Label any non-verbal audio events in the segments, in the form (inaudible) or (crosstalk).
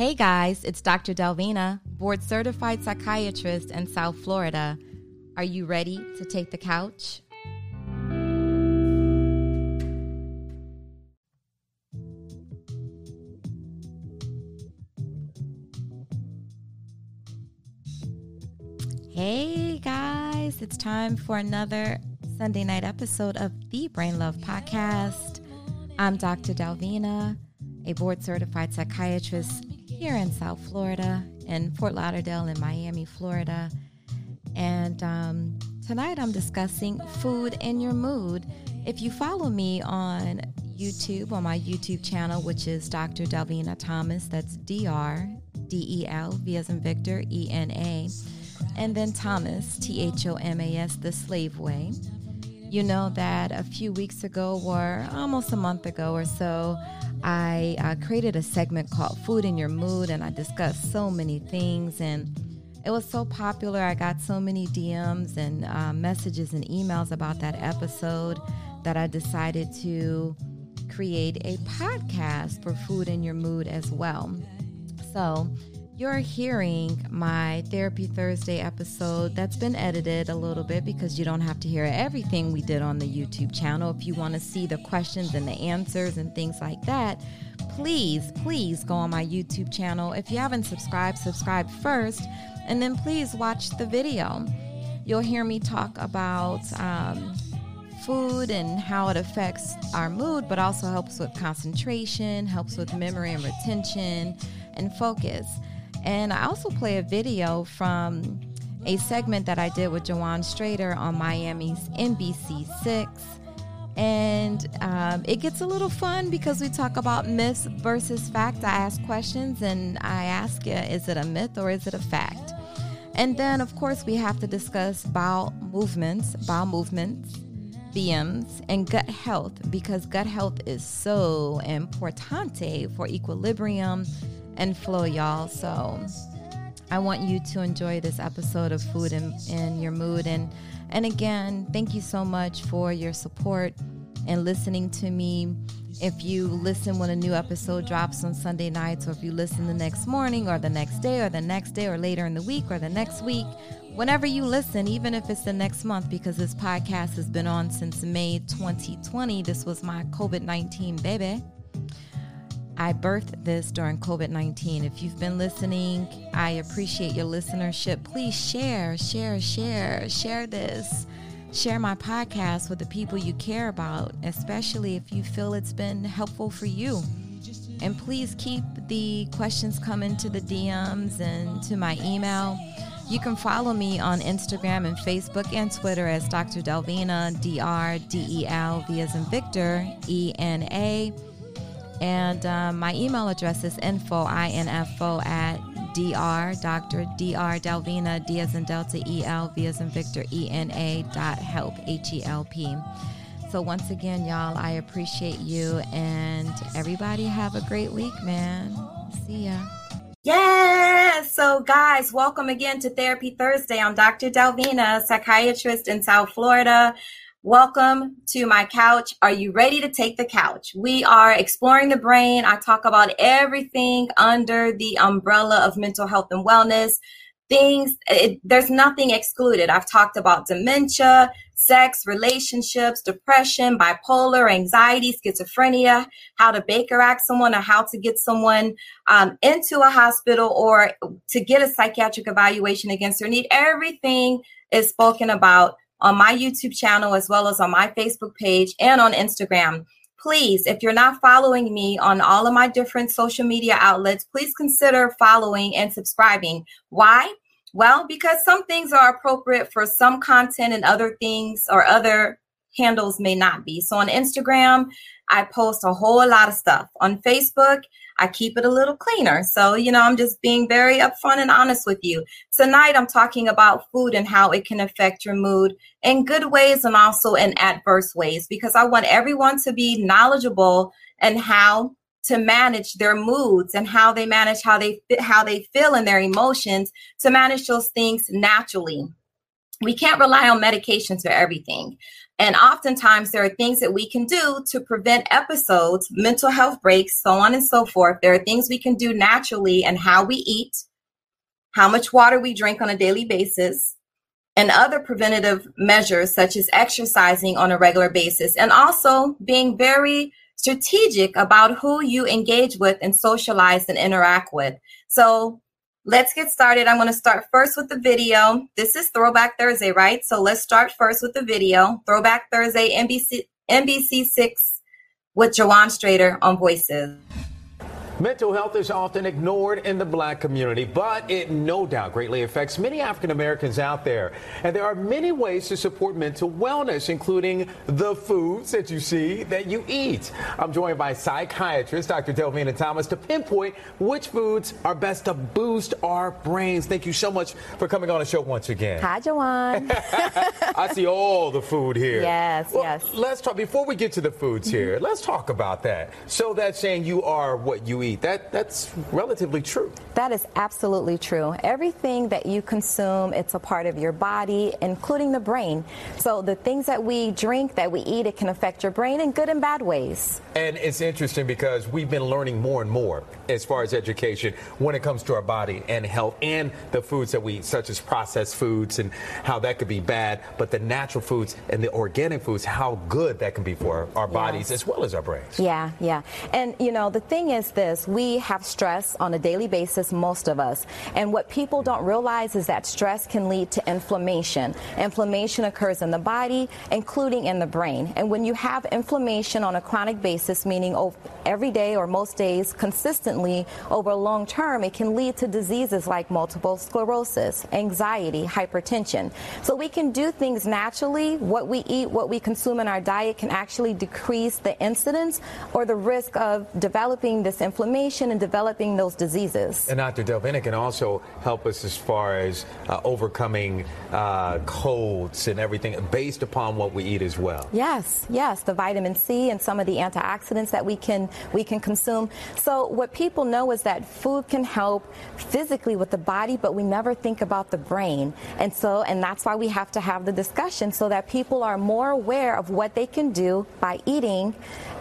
Hey guys, it's Dr. Delvina, board certified psychiatrist in South Florida. Are you ready to take the couch? Hey guys, it's time for another Sunday night episode of the Brain Love Podcast. I'm Dr. Delvina, a board certified psychiatrist here in South Florida, in Fort Lauderdale, in Miami, Florida. And um, tonight I'm discussing food and your mood. If you follow me on YouTube, on my YouTube channel, which is Dr. Delvina Thomas, that's D R D E L, V as in Victor, E N A, and then Thomas, T H O M A S, The Slave Way. You know that a few weeks ago, or almost a month ago or so, I uh, created a segment called Food in Your Mood, and I discussed so many things. And it was so popular. I got so many DMs and uh, messages and emails about that episode that I decided to create a podcast for Food in Your Mood as well. So, you're hearing my Therapy Thursday episode that's been edited a little bit because you don't have to hear everything we did on the YouTube channel. If you want to see the questions and the answers and things like that, please, please go on my YouTube channel. If you haven't subscribed, subscribe first, and then please watch the video. You'll hear me talk about um, food and how it affects our mood, but also helps with concentration, helps with memory and retention, and focus. And I also play a video from a segment that I did with Jawan Strader on Miami's NBC6. And um, it gets a little fun because we talk about myths versus fact. I ask questions and I ask you, is it a myth or is it a fact? And then, of course, we have to discuss bowel movements, bowel movements, BMs, and gut health because gut health is so importante for equilibrium and flow, y'all. So I want you to enjoy this episode of Food in, in Your Mood. And, and again, thank you so much for your support and listening to me. If you listen when a new episode drops on Sunday nights, or if you listen the next morning, or the next day, or the next day, or later in the week, or the next week, whenever you listen, even if it's the next month, because this podcast has been on since May 2020, this was my COVID 19 baby. I birthed this during COVID 19. If you've been listening, I appreciate your listenership. Please share, share, share, share this. Share my podcast with the people you care about, especially if you feel it's been helpful for you. And please keep the questions coming to the DMs and to my email. You can follow me on Instagram and Facebook and Twitter as Dr. Delvina, D R D E L, V as in Victor, E N A. And um, my email address is info, I-N-F-O, at dr, Dr. Dr. Delvina, D as in Delta, E-L, V as in Victor, E-N-A dot help, H-E-L-P. So once again, y'all, I appreciate you and everybody have a great week, man. See ya. Yeah. So, guys, welcome again to Therapy Thursday. I'm Dr. Delvina, psychiatrist in South Florida. Welcome to my couch. Are you ready to take the couch? We are exploring the brain. I talk about everything under the umbrella of mental health and wellness. Things, it, there's nothing excluded. I've talked about dementia, sex, relationships, depression, bipolar, anxiety, schizophrenia, how to Baker Act someone, or how to get someone um, into a hospital or to get a psychiatric evaluation against their need. Everything is spoken about on my YouTube channel as well as on my Facebook page and on Instagram. Please, if you're not following me on all of my different social media outlets, please consider following and subscribing. Why? Well, because some things are appropriate for some content and other things or other handles may not be. So on Instagram, I post a whole lot of stuff. On Facebook, I keep it a little cleaner. So, you know, I'm just being very upfront and honest with you. Tonight, I'm talking about food and how it can affect your mood in good ways and also in adverse ways because I want everyone to be knowledgeable and how to manage their moods and how they manage how they how they feel and their emotions to manage those things naturally we can't rely on medications for everything. And oftentimes, there are things that we can do to prevent episodes, mental health breaks, so on and so forth. There are things we can do naturally and how we eat, how much water we drink on a daily basis, and other preventative measures such as exercising on a regular basis, and also being very strategic about who you engage with and socialize and interact with. So, let's get started. I'm going to start first with the video. This is Throwback Thursday, right? So let's start first with the video. Throwback Thursday, NBC NBC Six with Jawan Strader on Voices. Mental health is often ignored in the black community, but it no doubt greatly affects many African Americans out there. And there are many ways to support mental wellness, including the foods that you see that you eat. I'm joined by psychiatrist Dr. Delvina Thomas to pinpoint which foods are best to boost our brains. Thank you so much for coming on the show once again. Hi, Jawan. (laughs) I see all the food here. Yes, well, yes. Let's talk, before we get to the foods here, let's talk about that. So that's saying you are what you eat that that's relatively true. That is absolutely true. Everything that you consume, it's a part of your body, including the brain. So the things that we drink, that we eat, it can affect your brain in good and bad ways. And it's interesting because we've been learning more and more as far as education when it comes to our body and health and the foods that we eat, such as processed foods and how that could be bad, but the natural foods and the organic foods, how good that can be for our bodies yes. as well as our brains. Yeah, yeah. And you know, the thing is this we have stress on a daily basis, most of us. And what people don't realize is that stress can lead to inflammation. Inflammation occurs in the body, including in the brain. And when you have inflammation on a chronic basis, meaning every day or most days consistently over long term, it can lead to diseases like multiple sclerosis, anxiety, hypertension. So we can do things naturally. What we eat, what we consume in our diet can actually decrease the incidence or the risk of developing this inflammation inflammation and developing those diseases. And Dr. Delvina can also help us as far as uh, overcoming uh, colds and everything based upon what we eat as well. Yes, yes, the vitamin C and some of the antioxidants that we can we can consume. So what people know is that food can help physically with the body, but we never think about the brain. And so and that's why we have to have the discussion so that people are more aware of what they can do by eating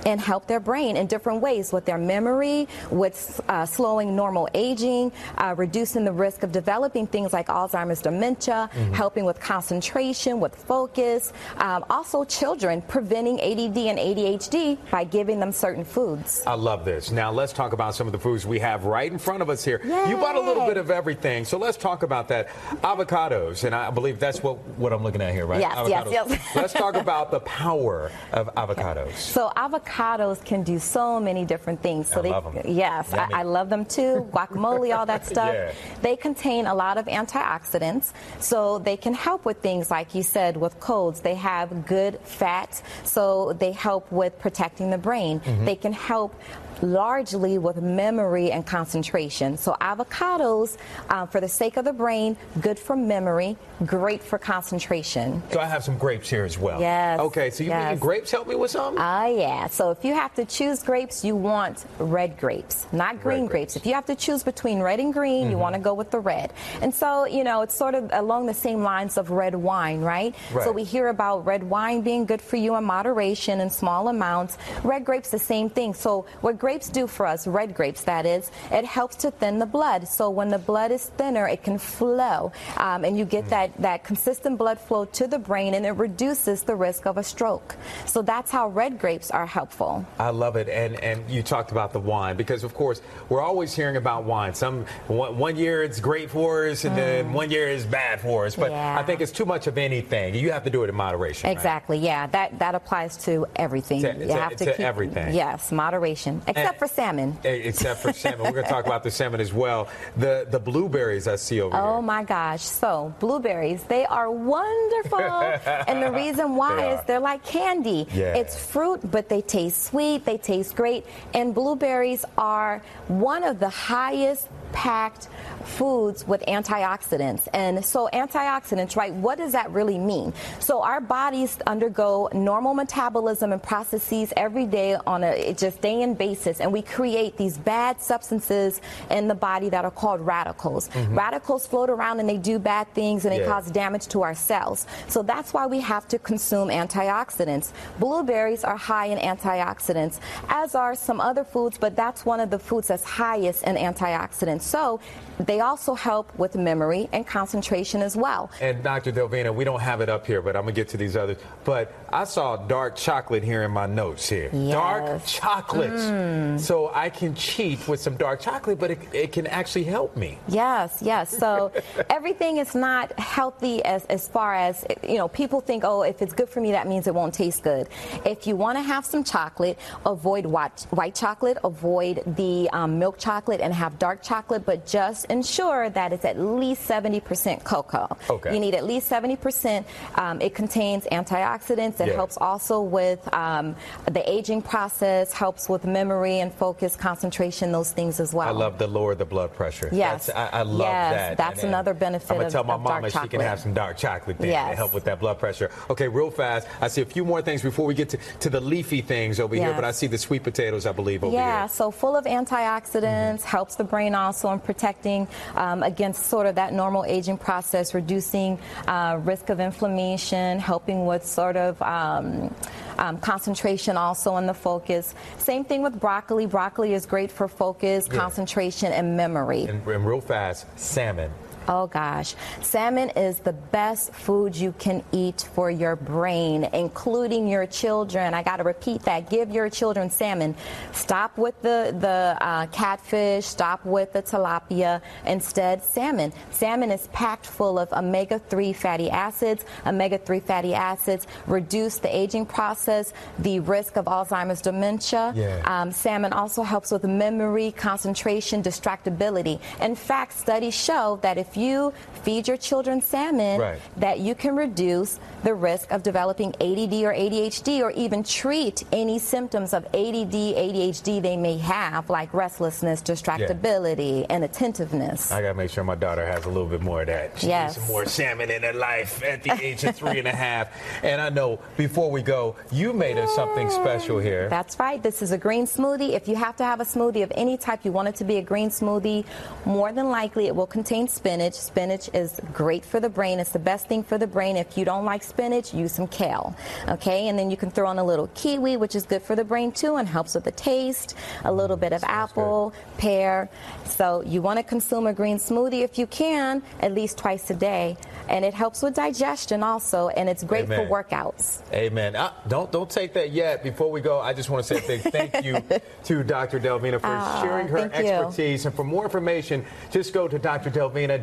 and help their brain in different ways with their memory, with uh, slowing normal aging, uh, reducing the risk of developing things like Alzheimer's dementia, mm-hmm. helping with concentration, with focus. Um, also, children preventing ADD and ADHD by giving them certain foods. I love this. Now, let's talk about some of the foods we have right in front of us here. Yay. You bought a little bit of everything, so let's talk about that. Avocados, and I believe that's what, what I'm looking at here, right? Yes, avocados. yes, yes. let's talk (laughs) about the power of avocados. So, avocados can do so many different things. So I they, love them. Yes, I, I, love them too. (laughs) Guacamole, all that stuff. Yeah. They contain a lot of antioxidants, so they can help with things like you said with colds. They have good fat, so they help with protecting the brain. Mm-hmm. They can help largely with memory and concentration. So avocados, uh, for the sake of the brain, good for memory, great for concentration. So I have some grapes here as well. Yes. Okay, so you yes. mean grapes help me with some? Ah, uh, yeah. So if you have to choose grapes, you want red grapes, not green grapes. grapes. If you have to choose between red and green, mm-hmm. you want to go with the red. And so, you know, it's sort of along the same lines of red wine, right? right? So we hear about red wine being good for you in moderation in small amounts. Red grapes, the same thing. So what grapes do for us, red grapes that is, it helps to thin the blood. So when the blood is thinner, it can flow, um, and you get mm. that, that consistent blood flow to the brain, and it reduces the risk of a stroke. So that's how red grapes are helpful. I love it, and and you talked about the wine because of course we're always hearing about wine. Some one, one year it's great for us, and mm. then one year is bad for us. But yeah. I think it's too much of anything. You have to do it in moderation. Exactly. Right? Yeah. That that applies to everything. To, you to, have to, to keep, everything. Yes, moderation, except for salmon. Eh, except for salmon. We're going to talk about the salmon as well. The the blueberries I see over oh, here. Oh my gosh. So blueberries, they are wonderful. (laughs) and the reason why they is they're like candy. Yeah. It's fruit, but they taste sweet, they taste great. And blueberries are one of the highest packed foods with antioxidants. And so, antioxidants, right, what does that really mean? So, our bodies undergo normal metabolism and processes every day on a just day in basis, and we create these bad substances in the body that are called radicals. Mm-hmm. Radicals float around and they do bad things and they yeah. cause damage to our cells. So, that's why we have to consume antioxidants. Blueberries are high in antioxidants, as are some other foods, but that's one of the foods that's highest in antioxidants. So, they also help with memory and concentration as well. And Dr. Delvina, we don't have it up here, but I'm going to get to these others. But I saw dark chocolate here in my notes here. Yes. Dark chocolate. Mm. So I can cheat with some dark chocolate, but it, it can actually help me. Yes, yes. So (laughs) everything is not healthy as, as far as, you know, people think, oh, if it's good for me, that means it won't taste good. If you want to have some chocolate, avoid white, white chocolate, avoid the um, milk chocolate, and have dark chocolate, but just ensure that it's at least 70% cocoa. Okay. You need at least 70%. Um, it contains antioxidants. It yeah. helps also with um, the aging process, helps with memory and focus, concentration, those things as well. I love the lower the blood pressure. Yes. That's, I, I, love yes, that. That's and, another benefit I'm going to tell my mama she can have some dark chocolate then yes. to help with that blood pressure. Okay, real fast. I see a few more things before we get to, to the leafy things over yes. here, but I see the sweet potatoes, I believe, over yeah, here. Yeah, so full of antioxidants, mm-hmm. helps the brain also in protecting um, against sort of that normal aging process, reducing uh, risk of inflammation, helping with sort of um, um, concentration also in the focus. Same thing with broccoli. Broccoli is great for focus, yeah. concentration, and memory. And, and real fast, salmon. Oh gosh, salmon is the best food you can eat for your brain, including your children. I got to repeat that. Give your children salmon. Stop with the the uh, catfish. Stop with the tilapia. Instead, salmon. Salmon is packed full of omega-3 fatty acids. Omega-3 fatty acids reduce the aging process, the risk of Alzheimer's dementia. Yeah. Um, salmon also helps with memory, concentration, distractibility. In fact, studies show that if you feed your children salmon, right. that you can reduce the risk of developing ADD or ADHD or even treat any symptoms of ADD, ADHD they may have, like restlessness, distractibility, yeah. and attentiveness. I got to make sure my daughter has a little bit more of that. She yes. needs some more salmon in her life at the age of three and a (laughs) half. And I know before we go, you made us something special mm, here. That's right. This is a green smoothie. If you have to have a smoothie of any type, you want it to be a green smoothie, more than likely it will contain spinach. Spinach is great for the brain. It's the best thing for the brain. If you don't like spinach, use some kale. Okay, and then you can throw on a little kiwi, which is good for the brain too and helps with the taste. A little bit of Sounds apple, good. pear. So you want to consume a green smoothie if you can, at least twice a day, and it helps with digestion also, and it's great Amen. for workouts. Amen. Uh, don't don't take that yet. Before we go, I just want to say a big thank you (laughs) to Dr. Delvina for uh, sharing her expertise. You. And for more information, just go to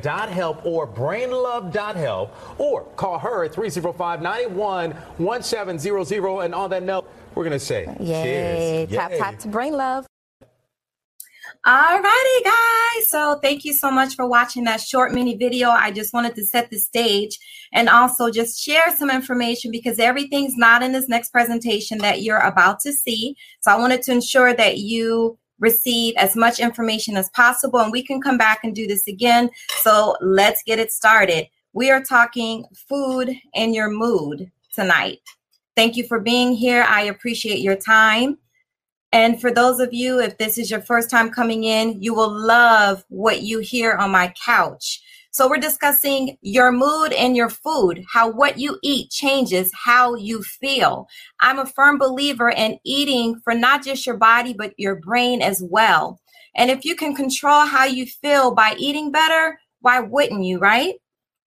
drdelvina.help or brainlove.help or call her at 305 91 1700. And on that note, we're going to say Yay. cheers. Tap, Yay. tap to brain love. Alrighty, guys. So thank you so much for watching that short mini video. I just wanted to set the stage and also just share some information because everything's not in this next presentation that you're about to see. So I wanted to ensure that you receive as much information as possible and we can come back and do this again. So let's get it started. We are talking food and your mood tonight. Thank you for being here. I appreciate your time. And for those of you, if this is your first time coming in, you will love what you hear on my couch. So we're discussing your mood and your food, how what you eat changes how you feel. I'm a firm believer in eating for not just your body, but your brain as well. And if you can control how you feel by eating better, why wouldn't you, right?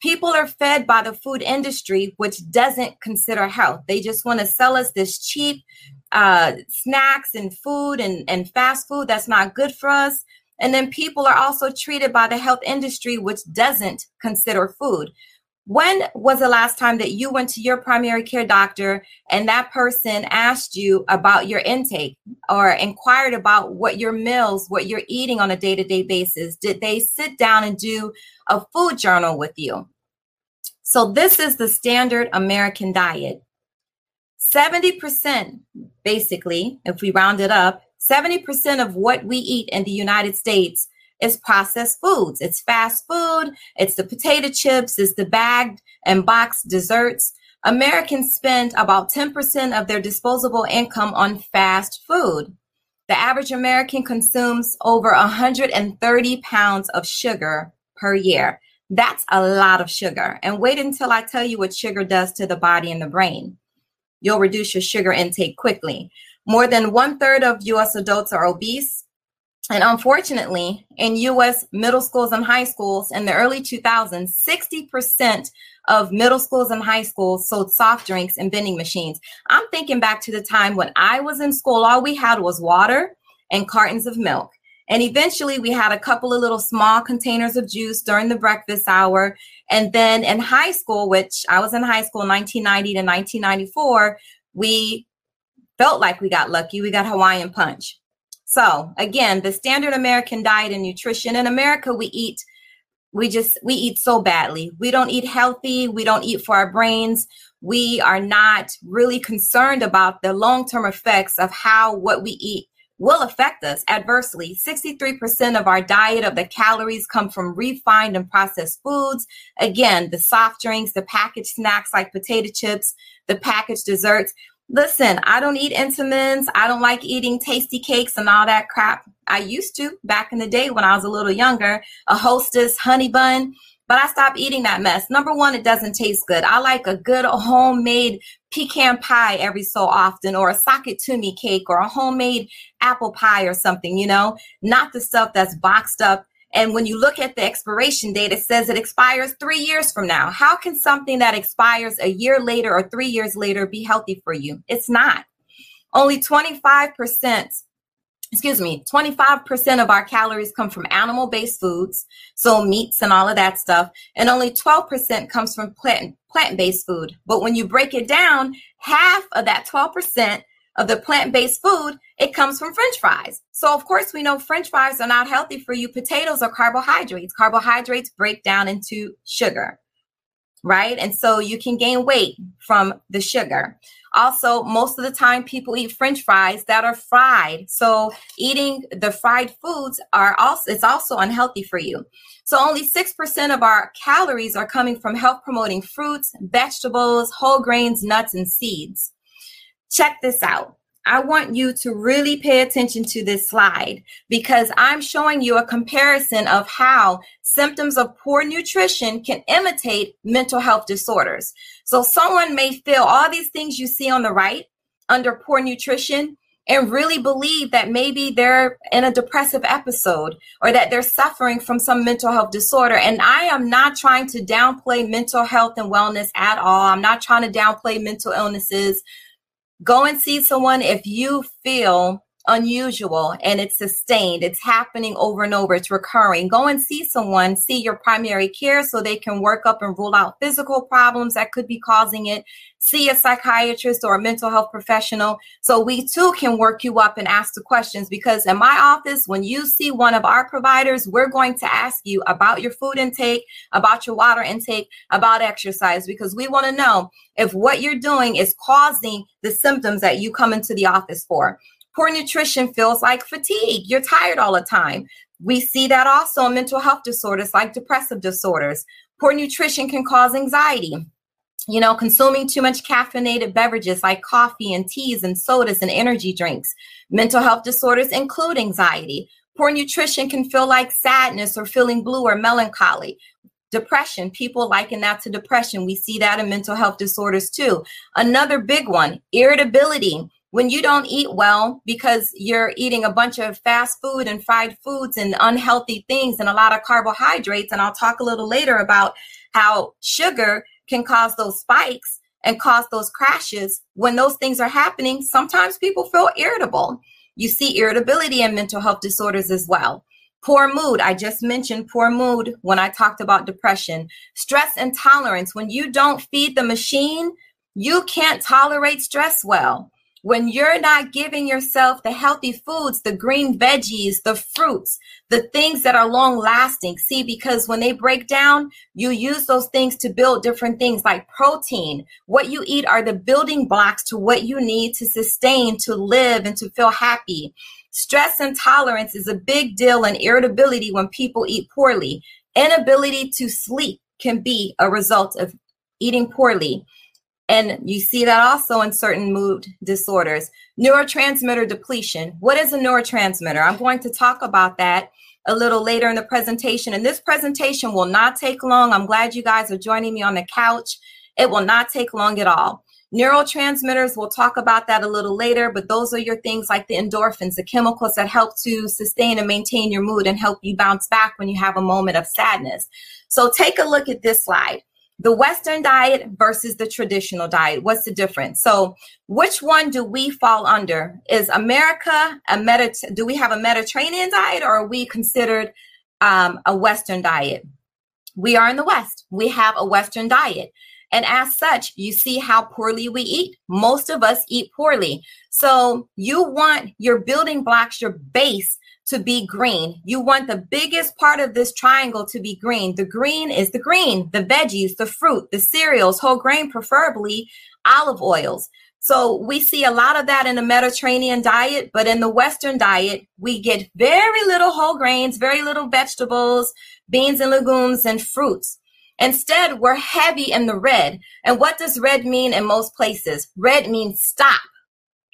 People are fed by the food industry, which doesn't consider health. They just want to sell us this cheap uh, snacks and food and, and fast food that's not good for us. And then people are also treated by the health industry, which doesn't consider food. When was the last time that you went to your primary care doctor and that person asked you about your intake or inquired about what your meals, what you're eating on a day to day basis? Did they sit down and do a food journal with you? So, this is the standard American diet. 70%, basically, if we round it up, 70% of what we eat in the United States is processed foods. It's fast food, it's the potato chips, it's the bagged and boxed desserts. Americans spend about 10% of their disposable income on fast food. The average American consumes over 130 pounds of sugar per year. That's a lot of sugar. And wait until I tell you what sugar does to the body and the brain. You'll reduce your sugar intake quickly. More than one third of US adults are obese. And unfortunately, in US middle schools and high schools in the early 2000s, 60% of middle schools and high schools sold soft drinks and vending machines. I'm thinking back to the time when I was in school, all we had was water and cartons of milk. And eventually we had a couple of little small containers of juice during the breakfast hour. And then in high school, which I was in high school 1990 to 1994, we felt like we got lucky. We got Hawaiian punch. So again, the standard American diet and nutrition in America, we eat, we just, we eat so badly. We don't eat healthy. We don't eat for our brains. We are not really concerned about the long-term effects of how what we eat will affect us adversely. 63% of our diet of the calories come from refined and processed foods. Again, the soft drinks, the packaged snacks like potato chips, the packaged desserts. Listen, I don't eat Entenmann's. I don't like eating Tastykakes and all that crap. I used to back in the day when I was a little younger, a hostess honey bun but I stopped eating that mess. Number one, it doesn't taste good. I like a good homemade pecan pie every so often, or a sock-it-to-me cake, or a homemade apple pie or something, you know, not the stuff that's boxed up. And when you look at the expiration date, it says it expires three years from now. How can something that expires a year later or three years later be healthy for you? It's not. Only 25% excuse me, 25% of our calories come from animal based foods, so meats and all of that stuff, and only 12% comes from plant plant based food. But when you break it down, half of that 12% of the plant based food, it comes from french fries. So of course we know french fries are not healthy for you. Potatoes are carbohydrates. Carbohydrates break down into sugar. Right? And so you can gain weight from the sugar. Also, most of the time people eat french fries that are fried. So eating the fried foods are also it's also unhealthy for you. So only 6% of our calories are coming from health promoting fruits, vegetables, whole grains, nuts and seeds. Check this out. I want you to really pay attention to this slide because I'm showing you a comparison of how symptoms of poor nutrition can imitate mental health disorders. So someone may feel all these things you see on the right under poor nutrition and really believe that maybe they're in a depressive episode or that they're suffering from some mental health disorder. And I am not trying to downplay mental health and wellness at all. I'm not trying to downplay mental illnesses. Go and see someone if you feel unusual and it's sustained. It's happening over and over. It's recurring. Go and see someone, see your primary care so they can work up and rule out physical problems that could be causing it. See a psychiatrist or a mental health professional so we too can work you up and ask the questions. Because in my office, when you see one of our providers, we're going to ask you about your food intake, about your water intake, about exercise, because we want to know if what you're doing is causing the symptoms that you come into the office for. Poor nutrition feels like fatigue. You're tired all the time. We see that also in mental health disorders like depressive disorders. Poor nutrition can cause anxiety. You know, consuming too much caffeinated beverages like coffee and teas and sodas and energy drinks. Mental health disorders include anxiety. Poor nutrition can feel like sadness or feeling blue or melancholy. Depression, people liken that to depression. We see that in mental health disorders too. Another big one, irritability when you don't eat well because you're eating a bunch of fast food and fried foods and unhealthy things and a lot of carbohydrates and I'll talk a little later about how sugar can cause those spikes and cause those crashes. When those things are happening sometimes people feel irritable. You see irritability and mental health disorders as well. Poor mood. I just mentioned poor mood when i talked about depression. Stress intolerance. When you don't feed the machine you can't tolerate stress well when you're not giving yourself the healthy foods, the green veggies, the fruits, the things that are long lasting. See, because when they break down, you use those things to build different things like protein. What you eat are the building blocks to what you need to sustain, to live, and to feel happy. Stress intolerance is a big deal and irritability when people eat poorly. Inability to sleep can be a result of eating poorly. And you see that also in certain mood disorders. Neurotransmitter depletion. What is a neurotransmitter? I'm going to talk about that a little later in the presentation. And this presentation will not take long. I'm glad you guys are joining me on the couch. It will not take long at all. Neurotransmitters, we'll talk about that a little later, but those are your things like the endorphins, the chemicals that help to sustain and maintain your mood and help you bounce back when you have a moment of sadness. So take a look at this slide the Western diet versus the traditional diet. What's the difference? So, which one do we fall under? Is America a Mediter- Do we have a Mediterranean diet, or are we considered um, a Western diet? We are in the West. We have a Western diet. And as such, you see how poorly we eat. Most of us eat poorly. So you want your building blocks, your base to be green. You want the biggest part of this triangle to be green. The green is the green, the veggies, the fruit, the cereals, whole grain, preferably olive oils. So we see a lot of that in the Mediterranean diet, but in the Western diet, we get very little whole grains, very little vegetables, beans and legumes, and fruits. Instead, we're heavy in the red. And what does red mean in most places? Red means stop,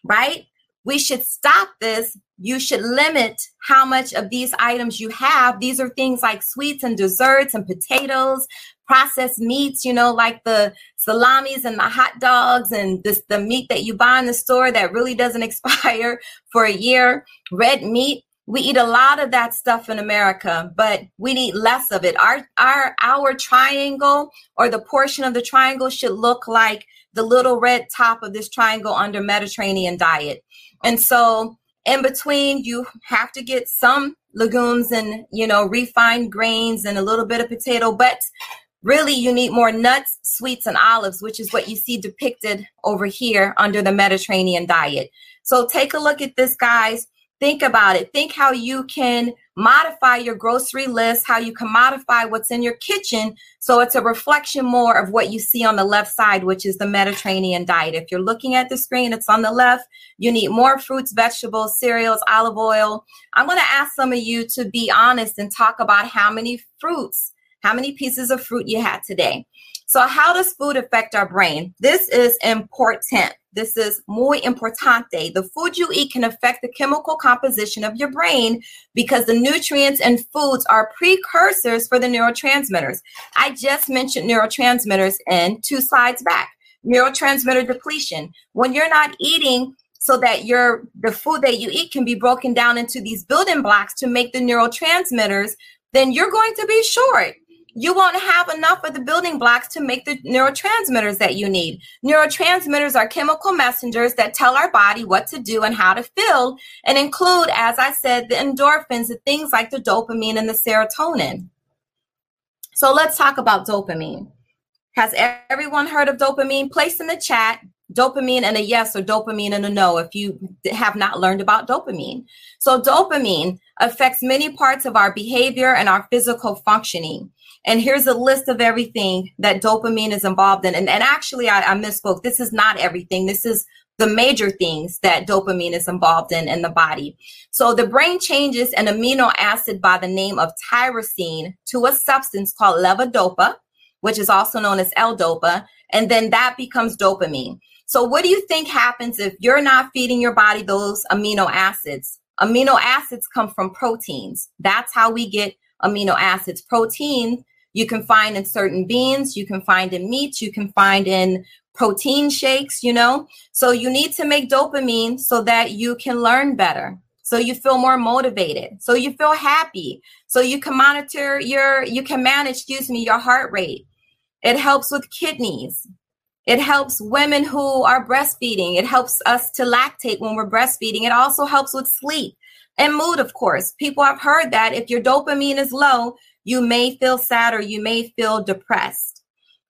right? We should stop this you should limit how much of these items you have. These are things like sweets and desserts and potatoes, processed meats, you know, like the salamis and the hot dogs and this the meat that you buy in the store that really doesn't (laughs) expire for a year, red meat. We eat a lot of that stuff in America, but we need less of it. Our our our triangle or the portion of the triangle should look like the little red top of this triangle under Mediterranean diet. And so in between you have to get some legumes and you know refined grains and a little bit of potato but really you need more nuts sweets and olives which is what you see depicted over here under the mediterranean diet. So take a look at this guys think about it think how you can modify your grocery list, how you can modify what's in your kitchen so it's a reflection more of what you see on the left side, which is the Mediterranean diet. If you're looking at the screen, it's on the left. You need more fruits, vegetables, cereals, olive oil. I'm going to ask some of you to be honest and talk about how many fruits, how many pieces of fruit you had today. So, how does food affect our brain? This is important. This is muy importante. The food you eat can affect the chemical composition of your brain because the nutrients and foods are precursors for the neurotransmitters. I just mentioned neurotransmitters in two slides back. Neurotransmitter depletion. When you're not eating so that your the food that you eat can be broken down into these building blocks to make the neurotransmitters, then you're going to be short you won't have enough of the building blocks to make the neurotransmitters that you need. Neurotransmitters are chemical messengers that tell our body what to do and how to feel, and include, as I said, the endorphins, the things like the dopamine and the serotonin. So let's talk about dopamine. Has everyone heard of dopamine? Place in the chat dopamine and a yes or dopamine and a no if you have not learned about dopamine. So, dopamine affects many parts of our behavior and our physical functioning. And here's a list of everything that dopamine is involved in. And, and actually, I, I misspoke. This is not everything. This is the major things that dopamine is involved in in the body. So the brain changes an amino acid by the name of tyrosine to a substance called levodopa, which is also known as L-DOPA, and then that becomes dopamine. So what do you think happens if you're not feeding your body those amino acids? Amino acids come from proteins. That's how we get amino acids. Protein you can find in certain beans, you can find in meats, you can find in protein shakes, you know. So you need to make dopamine so that you can learn better. So you feel more motivated. So you feel happy. So you can monitor your you can manage, excuse me, your heart rate. It helps with kidneys. It helps women who are breastfeeding. It helps us to lactate when we're breastfeeding. It also helps with sleep and mood, of course. People have heard that if your dopamine is low, you may feel sad or you may feel depressed.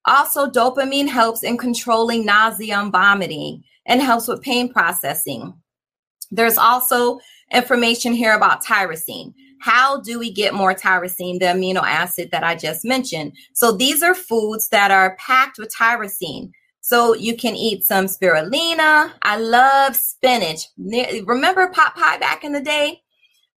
Also, dopamine helps in controlling nausea and vomiting. and helps with pain processing. There's also information here about tyrosine. How do we get more tyrosine, the amino acid that I just mentioned? So these are foods that are packed with tyrosine. So you can eat some spirulina. I love spinach. Remember Popeye back in the day?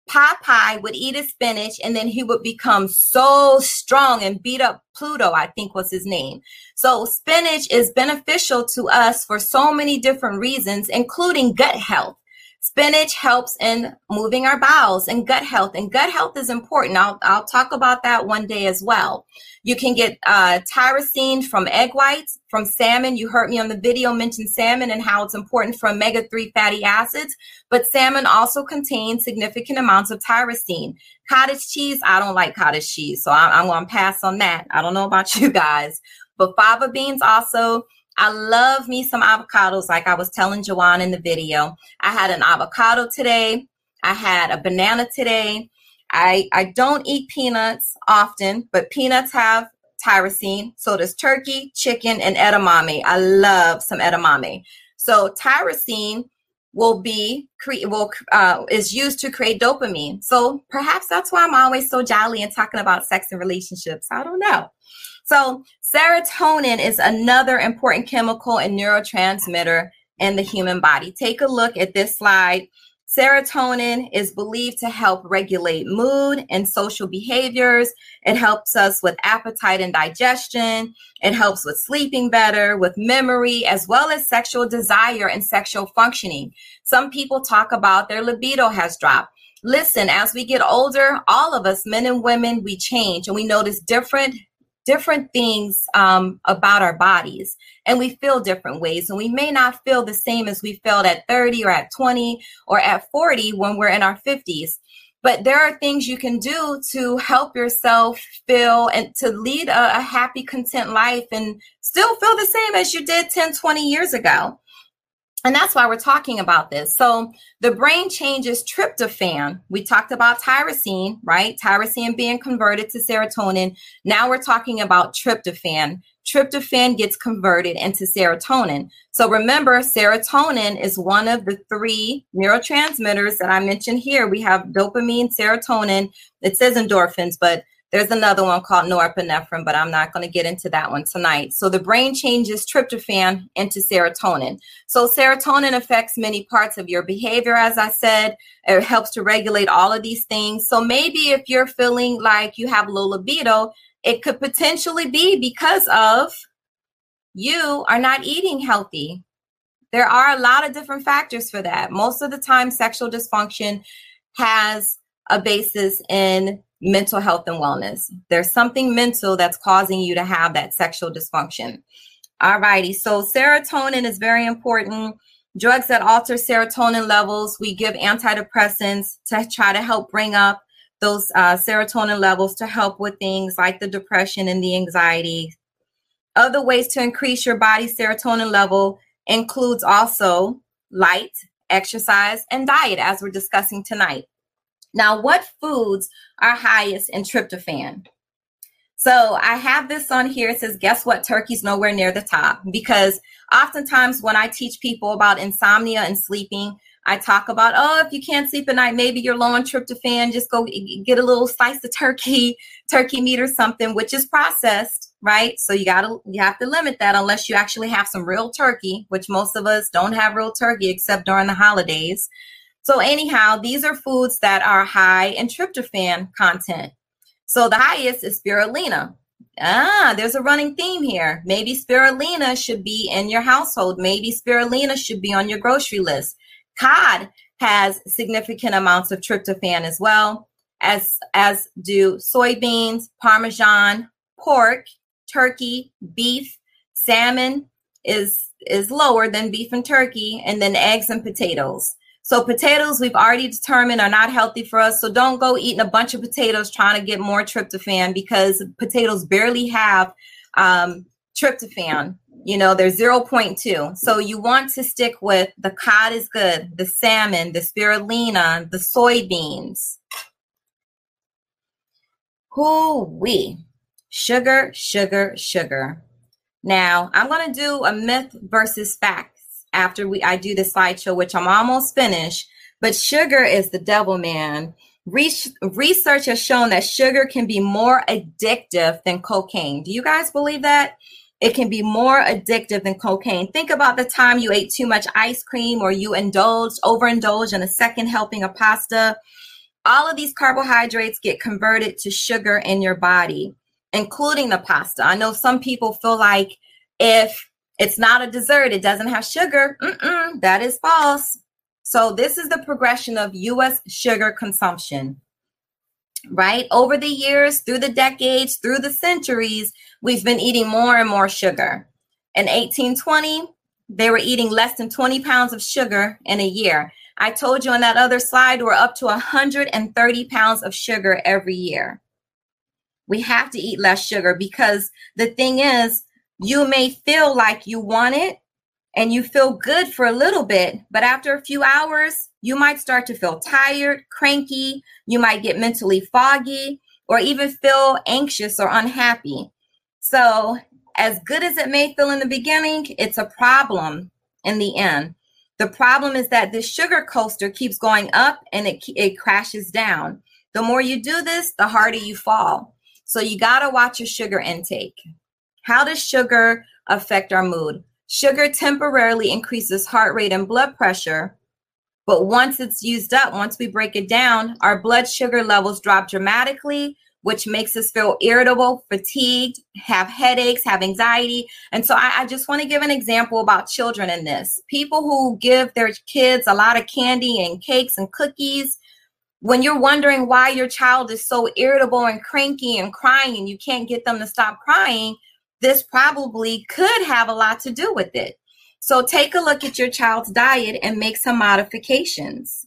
Popeye would eat his spinach and then he would become so strong and beat up Pluto, I think was his name. So spinach is beneficial to us for so many different reasons, including gut health. Spinach helps in moving our bowels and gut health, and gut health is important. I'll, I'll talk about that one day as well. You can get uh, tyrosine from egg whites, from salmon. You heard me on the video mention salmon and how it's important for omega 3 fatty acids, but salmon also contains significant amounts of tyrosine. Cottage cheese, I don't like cottage cheese, so I, I'm going to pass on that. I don't know about (laughs) you guys, but fava beans also I love me some avocados, like I was telling Jawan in the video. I had an avocado today. I had a banana today. I, I don't eat peanuts often, but peanuts have tyrosine. So does turkey, chicken, and edamame. I love some edamame. So tyrosine will be cre- will uh, is used to create dopamine. So perhaps that's why I'm always so jolly and talking about sex and relationships. I don't know. So, serotonin is another important chemical and neurotransmitter in the human body. Take a look at this slide. Serotonin is believed to help regulate mood and social behaviors. It helps us with appetite and digestion. It helps with sleeping better, with memory, as well as sexual desire and sexual functioning. Some people talk about their libido has dropped. Listen, as we get older, all of us, men and women, we change and we notice different different things um, about our bodies and we feel different ways. And we may not feel the same as we felt at 30 or at 20 or at 40 when we're in our 50s but there are things you can do to help yourself feel and to lead a, a happy content life and still feel the same as you did 10 20 years ago and that's why we're talking about this. So the brain changes tryptophan. We talked about tyrosine, right? Tyrosine being converted to serotonin. Now we're talking about tryptophan. Tryptophan gets converted into serotonin. So remember, serotonin is one of the three neurotransmitters that I mentioned here. We have dopamine, serotonin. It says endorphins, but there's another one called norepinephrine, but I'm not going to get into that one tonight. So the brain changes tryptophan into serotonin. So serotonin affects many parts of your behavior, as I said. It helps to regulate all of these things. So maybe if you're feeling like you have low libido, it could potentially be because of you are not eating healthy. There are a lot of different factors for that. Most of the time, sexual dysfunction has a basis in mental health and wellness. There's something mental that's causing you to have that sexual dysfunction. All righty. So serotonin is very important. Drugs that alter serotonin levels, we give antidepressants to try to help bring up those uh, serotonin levels to help with things like the depression and the anxiety. Other ways to increase your body's serotonin level includes also light, exercise, and diet, as we're discussing tonight. Now, what foods are highest in tryptophan? So I have this on here. It says, guess what? Turkey's nowhere near the top because oftentimes when I teach people about insomnia and sleeping, I talk about, oh, if you can't sleep at night, maybe you're low on tryptophan. Just go get a little slice of turkey, (laughs) turkey meat or something, which is processed, right? So you gotta you have to limit that unless you actually have some real turkey, which most of us don't have real turkey except during the holidays. So, anyhow, these are foods that are high in tryptophan content. So, the highest is spirulina. Ah, there's a running theme here. Maybe spirulina should be in your household. Maybe spirulina should be on your grocery list. Cod has significant amounts of tryptophan as well, as as do soybeans, parmesan, pork, turkey, beef, salmon is is lower than beef and turkey, and then eggs and potatoes. So potatoes we've already determined are not healthy for us. So don't go eating a bunch of potatoes trying to get more tryptophan because potatoes barely have um, tryptophan. You know, they're 0.2. So you want to stick with the cod is good, the salmon, the spirulina, the soybeans. Whoo wee. Sugar, sugar, sugar. Now, I'm going to do a myth versus fact after we I do the slideshow, which I'm almost finished. But sugar is the devil, man. Research has shown that sugar can be more addictive than cocaine. Do you guys believe that? It can be more addictive than cocaine. Think about the time you ate too much ice cream or you indulged, overindulged in a second helping of pasta. All of these carbohydrates get converted to sugar in your body, including the pasta. I know some people feel like if it's not a dessert, it doesn't have sugar. Mm-mm, that is false. So, this is the progression of US sugar consumption, right? Over the years, through the decades, through the centuries, we've been eating more and more sugar. In 1820, they were eating less than 20 pounds of sugar in a year. I told you on that other slide, we're up to 130 pounds of sugar every year. We have to eat less sugar because the thing is, you may feel like you want it and you feel good for a little bit, but after a few hours, you might start to feel tired, cranky, you might get mentally foggy, or even feel anxious or unhappy. So, as good as it may feel in the beginning, it's a problem in the end. The problem is that this sugar coaster keeps going up and it, it crashes down. The more you do this, the harder you fall. So, you got to watch your sugar intake. How does sugar affect our mood? Sugar temporarily increases heart rate and blood pressure, but once it's used up, once we break it down, our blood sugar levels drop dramatically, which makes us feel irritable, fatigued, have headaches, have anxiety. And so I, I just want to give an example about children in this. People who give their kids a lot of candy and cakes and cookies, when you're wondering why your child is so irritable and cranky and crying and you can't get them to stop crying, this probably could have a lot to do with it. So take a look at your child's diet and make some modifications.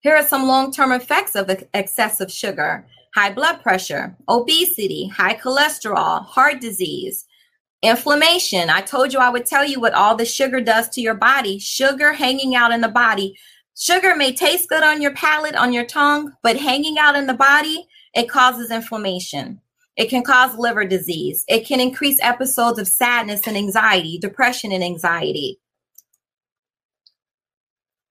Here are some long term effects of excessive sugar high blood pressure, obesity, high cholesterol, heart disease, inflammation. I told you I would tell you what all the sugar does to your body. Sugar hanging out in the body. Sugar may taste good on your palate, on your tongue, but hanging out in the body, it causes inflammation. It can cause liver disease. It can increase episodes of sadness and anxiety, depression and anxiety.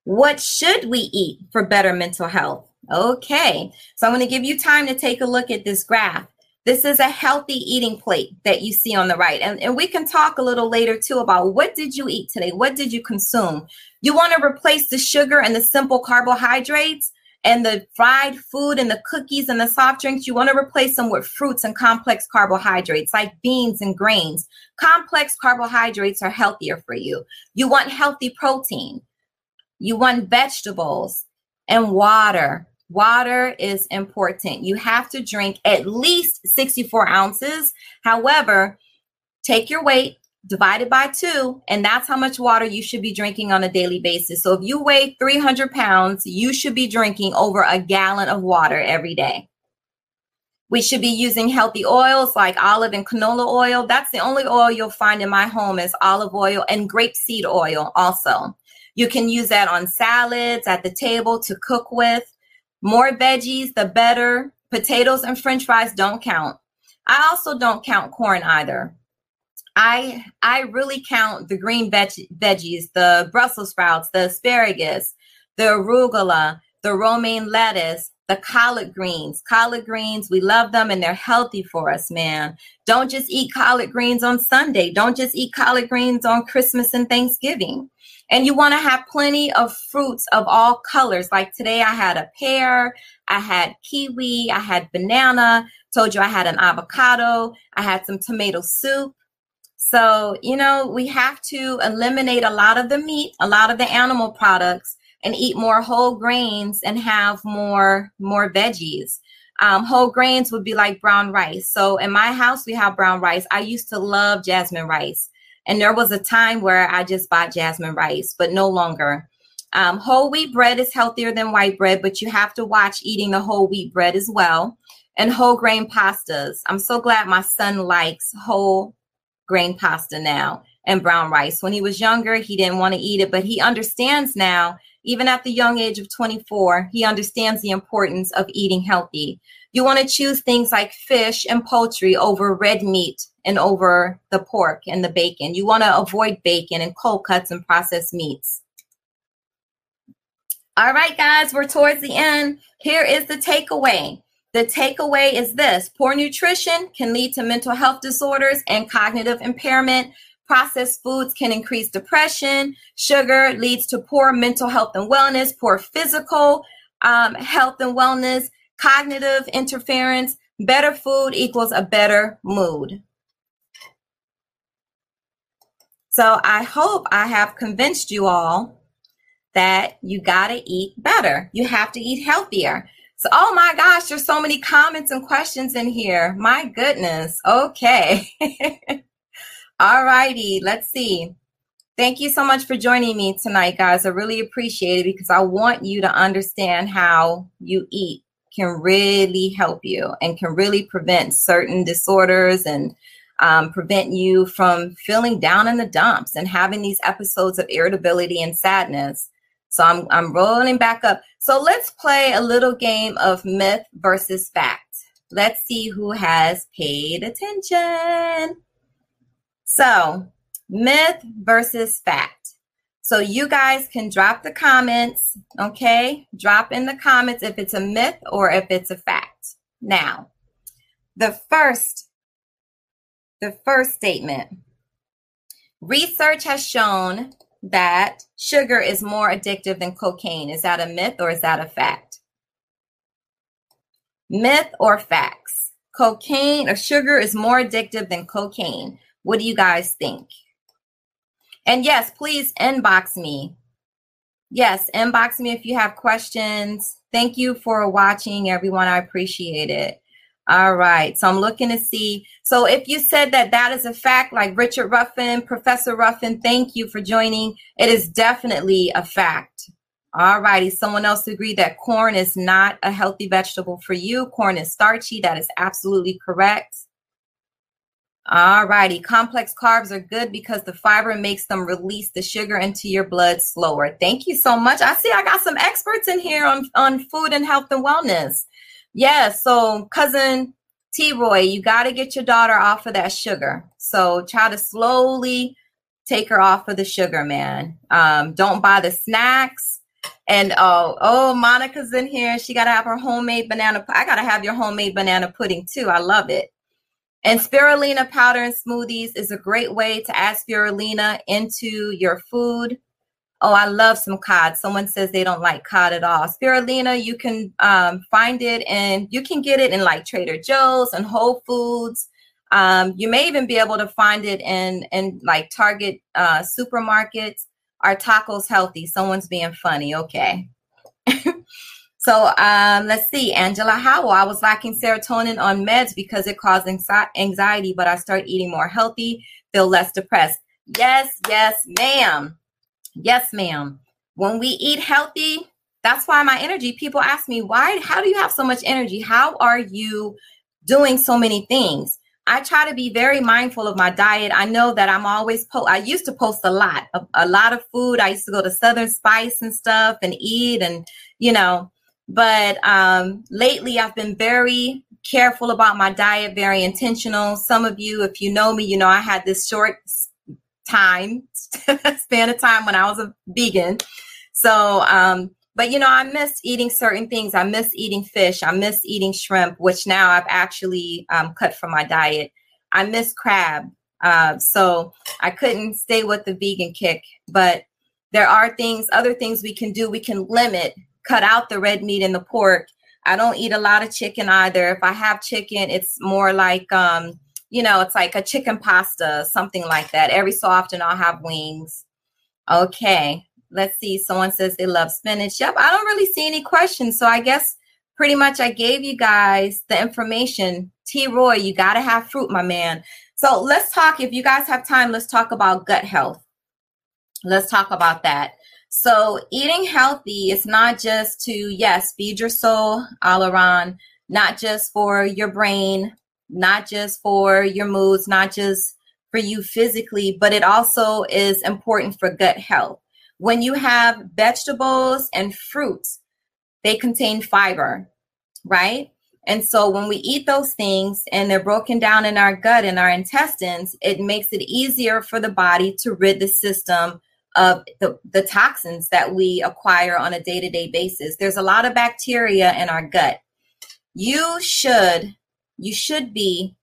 What should we eat for better mental health? Okay, so I'm going to give you time to take a look at this graph. This is a healthy eating plate that you see on the right. And, and we can talk a little later too about what did you eat today? What did you consume? You want to replace the sugar and the simple carbohydrates and the fried food and the cookies and the soft drinks, you want to replace them with fruits and complex carbohydrates like beans and grains. Complex carbohydrates are healthier for you. You want healthy protein. You want vegetables and water. Water is important. You have to drink at least 64 ounces. However, take your weight, divided by two, and that's how much water you should be drinking on a daily basis. So if you weigh 300 pounds, you should be drinking over a gallon of water every day. We should be using healthy oils like olive and canola oil. That's the only oil you'll find in my home is olive oil and grapeseed oil also. You can use that on salads, at the table to cook with. More veggies, the better. Potatoes and french fries don't count. I also don't count corn either. I I really count the green veg- veggies, the Brussels sprouts, the asparagus, the arugula, the romaine lettuce, the collard greens. Collard greens, we love them and they're healthy for us, man. Don't just eat collard greens on Sunday. Don't just eat collard greens on Christmas and Thanksgiving. And you want to have plenty of fruits of all colors. Like today, I had a pear, I had kiwi, I had banana, told you I had an avocado, I had some tomato soup. So, you know, we have to eliminate a lot of the meat, a lot of the animal products, and eat more whole grains and have more more veggies. Um, whole grains would be like brown rice. So in my house, we have brown rice. I used to love jasmine rice. And there was a time where I just bought jasmine rice, but no longer. Um, whole wheat bread is healthier than white bread, but you have to watch eating the whole wheat bread as well. And whole grain pastas. I'm so glad my son likes whole grain pasta now and brown rice. When he was younger, he didn't want to eat it, but he understands now even at the young age of 24, he understands the importance of eating healthy. You want to choose things like fish and poultry over red meat and over the pork and the bacon. You want to avoid bacon and cold cuts and processed meats. All right, guys, we're towards the end. Here is the takeaway. The takeaway is this poor nutrition can lead to mental health disorders and cognitive impairment. Processed foods can increase depression. Sugar leads to poor mental health and wellness, poor physical um, health and wellness, cognitive interference. Better food equals a better mood. So I hope I have convinced you all that you got to eat better. You have to eat healthier. So, oh my gosh, there's so many comments and questions in here. My goodness. Okay. (laughs) All righty. Let's see. Thank you so much for joining me tonight, guys. I really appreciate it because I want you to understand how you eat can really help you and can really prevent certain disorders and um, prevent you from feeling down in the dumps and having these episodes of irritability and sadness. So I'm I'm rolling back up. So let's play a little game of myth versus fact. Let's see who has paid attention. So, myth versus fact. So you guys can drop the comments, okay? Drop in the comments if it's a myth or if it's a fact. Now, the first the first statement. Research has shown that sugar is more addictive than cocaine. Is that a myth or is that a fact? Myth or facts? Cocaine or sugar is more addictive than cocaine. What do you guys think? And yes, please inbox me. Yes, inbox me if you have questions. Thank you for watching, everyone. I appreciate it. All right. So I'm looking to see. So if you said that that is a fact, like Richard Ruffin, Professor Ruffin, thank you for joining. It is definitely a fact. All righty. Someone else agreed that corn is not a healthy vegetable for you. Corn is starchy. That is absolutely correct. All righty. Complex carbs are good because the fiber makes them release the sugar into your blood slower. Thank you so much. I see I got some experts in here on, on food and health and wellness. Yeah, so cousin T Roy, you got to get your daughter off of that sugar. So try to slowly take her off of the sugar, man. Um, don't buy the snacks. And oh, oh, Monica's in here. She got to have her homemade banana. I got to have your homemade banana pudding too. I love it. And spirulina powder in smoothies is a great way to add spirulina into your food. Oh, I love some cod. Someone says they don't like cod at all. Spirulina, you can um, find it and you can get it in like Trader Joe's and Whole Foods. Um, you may even be able to find it in in like Target uh, supermarkets. Are tacos healthy? Someone's being funny. Okay. (laughs) so um, let's see. Angela Howell. I was lacking serotonin on meds because it caused anxiety, but I started eating more healthy, feel less depressed. Yes, yes, ma'am. Yes, ma'am. When we eat healthy, that's why my energy, people ask me, why, how do you have so much energy? How are you doing so many things? I try to be very mindful of my diet. I know that I'm always post. I used to post a lot, a, a lot of food. I used to go to Southern Spice and stuff and eat, and you know. But um, lately, I've been very careful about my diet, very intentional. Some of you, if you know me, you know I had this short time (laughs) span of time when I was a vegan. So, um, but you know, I miss eating certain things. I miss eating fish. I miss eating shrimp, which now I've actually um, cut from my diet. I miss crab. Uh, so I couldn't stay with the vegan kick, but there are things, other things we can do. We can limit, cut out the red meat and the pork. I don't eat a lot of chicken either. If I have chicken, it's more like um, you know, it's like a chicken pasta, something like that. Every so often I'll have wings. Okay, let's see. Someone says they love spinach. Yep, I don't really see any questions. So I guess pretty much I gave you guys the information. T Roy, you got to have fruit, my man. So let's talk. If you guys have time, let's talk about gut health. Let's talk about that. So eating healthy is not just to, yes, feed your soul, Alaran, not just for your brain, not just for your moods, not just for you physically, but it also is important for gut health. When you have vegetables and fruits, they contain fiber, right? And so when we eat those things and they're broken down in our gut and our intestines, it makes it easier for the body to rid the system of the, the toxins that we acquire on a day to day basis. There's a lot of bacteria in our gut. You should, you should be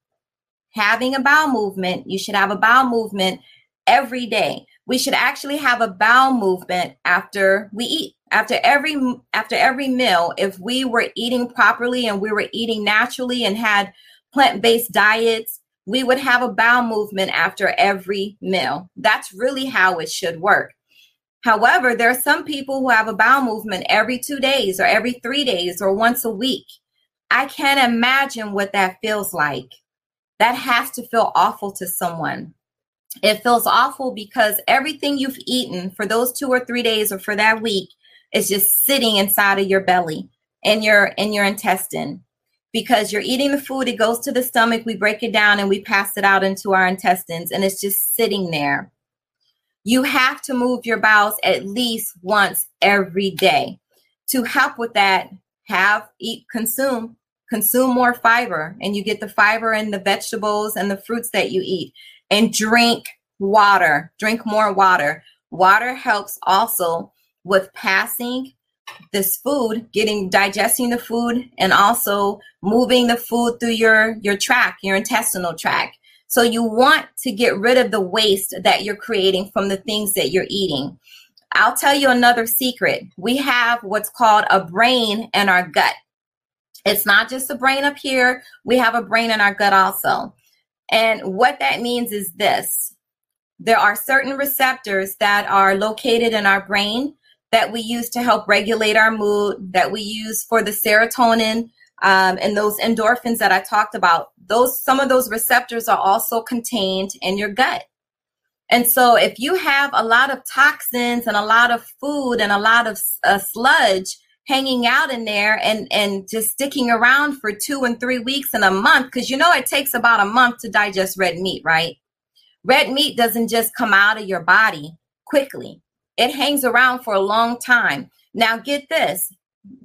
having a bowel movement. You should have a bowel movement every day. We should actually have a bowel movement after we eat after every after every meal if we were eating properly and we were eating naturally and had plant-based diets we would have a bowel movement after every meal that's really how it should work however there are some people who have a bowel movement every 2 days or every 3 days or once a week i can't imagine what that feels like. That has to feel awful to someone. It feels awful because everything you've eaten for those two or three days or for that week is just sitting inside of your belly and your in your intestine. Because you're eating the food it goes to the stomach we break it down and we pass it out into our intestines and it's just sitting there. You have to move your bowels at least once every day. To help with that have eat consume consume more fiber and you get the fiber in the vegetables and the fruits that you eat. And drink water drink more water. Water helps also with passing this food getting digesting the food and also moving the food through your your tract your intestinal tract. So you want to get rid of the waste that you're creating from the things that you're eating. I'll tell you another secret. We have what's called a brain in our gut it's not just the brain up here we have a brain in our gut also and what that means is this there are certain receptors that are located in our brain that we use to help regulate our mood, that we use for the serotonin um, and those endorphins that I talked about. Those some of those receptors are also contained in your gut. And so, if you have a lot of toxins and a lot of food and a lot of uh, sludge hanging out in there and and just sticking around for two and three weeks and a month, because you know it takes about a month to digest red meat, right? Red meat doesn't just come out of your body quickly it hangs around for a long time. Now, get this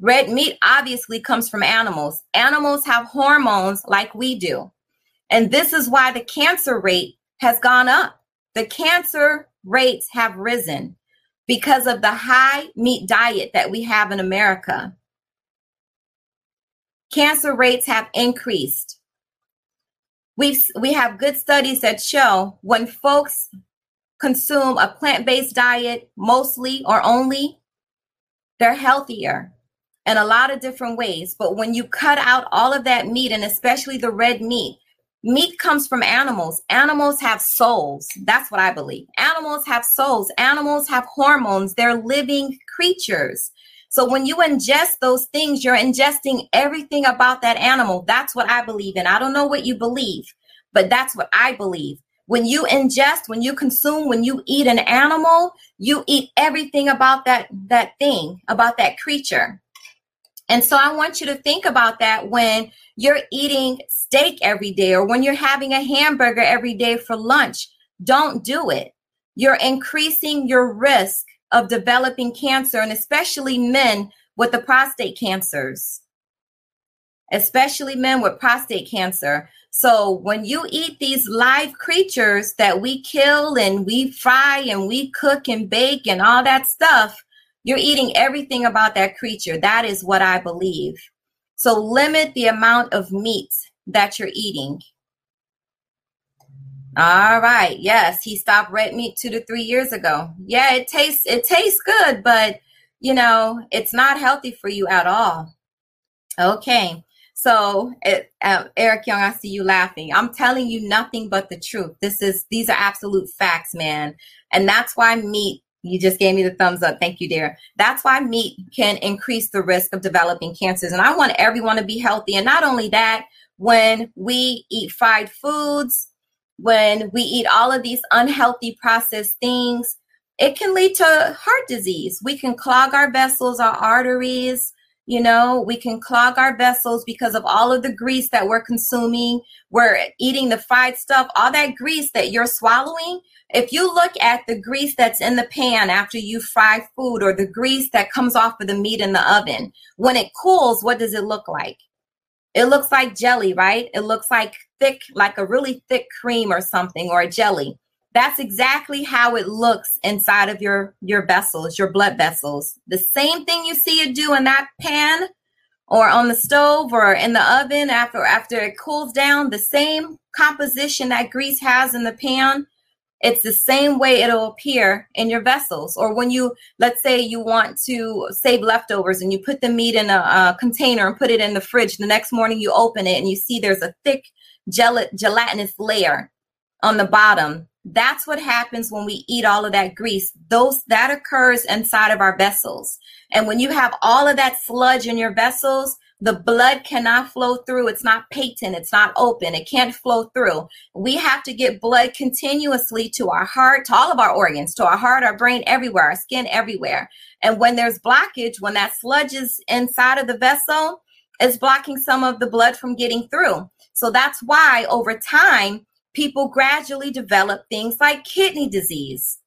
red meat obviously comes from animals. Animals have hormones like we do. And this is why the cancer rate has gone up. The cancer rates have risen because of the high meat diet that we have in America. Cancer rates have increased. We've, we have good studies that show when folks consume a plant based diet mostly or only, they're healthier in a lot of different ways. But when you cut out all of that meat, and especially the red meat, meat comes from animals. Animals have souls. That's what I believe. Animals have souls. Animals have hormones. They're living creatures. So when you ingest those things, you're ingesting everything about that animal. That's what I believe in. I don't know what you believe, but that's what I believe when you ingest when you consume when you eat an animal you eat everything about that that thing about that creature and so i want you to think about that when you're eating steak every day or when you're having a hamburger every day for lunch don't do it. You're increasing your risk of developing cancer and especially men with the prostate cancers. Especially men with prostate cancer. So when you eat these live creatures that we kill and we fry and we cook and bake and all that stuff, you're eating everything about that creature. That is what I believe. So limit the amount of meat that you're eating. All right. Yes, he stopped red meat 2 to 3 years ago. Yeah, it tastes it tastes good, but you know, it's not healthy for you at all. Okay. So, it, uh, Eric Young, I see you laughing. I'm telling you nothing but the truth. This is these are absolute facts, man, and that's why meat. You just gave me the thumbs up. Thank you, dear. That's why meat can increase the risk of developing cancers. And I want everyone to be healthy. And not only that, when we eat fried foods, when we eat all of these unhealthy processed things, it can lead to heart disease. We can clog our vessels, our arteries, You know, we can clog our vessels because of all of the grease that we're consuming. We're eating the fried stuff, all that grease that you're swallowing. If you look at the grease that's in the pan after you fry food or the grease that comes off of the meat in the oven, when it cools, what does it look like? It looks like jelly, right? It looks like thick, like a really thick cream or something or a jelly. That's exactly how it looks inside of your your vessels, your blood vessels. The same thing you see it do in that pan or on the stove or in the oven after after it cools down, the same composition that grease has in the pan, it's the same way it'll appear in your vessels. Or when you let's say you want to save leftovers and you put the meat in a, a container and put it in the fridge, the next morning you open it and you see there's a thick gel- gelatinous layer on the bottom that's what happens when we eat all of that grease. Those that occurs inside of our vessels. And when you have all of that sludge in your vessels, the blood cannot flow through. It's not patent. It's not open. It can't flow through. We have to get blood continuously to our heart, to all of our organs, to our heart, our brain, everywhere, our skin, everywhere. And when there's blockage, when that sludge is inside of the vessel, it's blocking some of the blood from getting through. So that's why over time, people gradually develop things like kidney disease.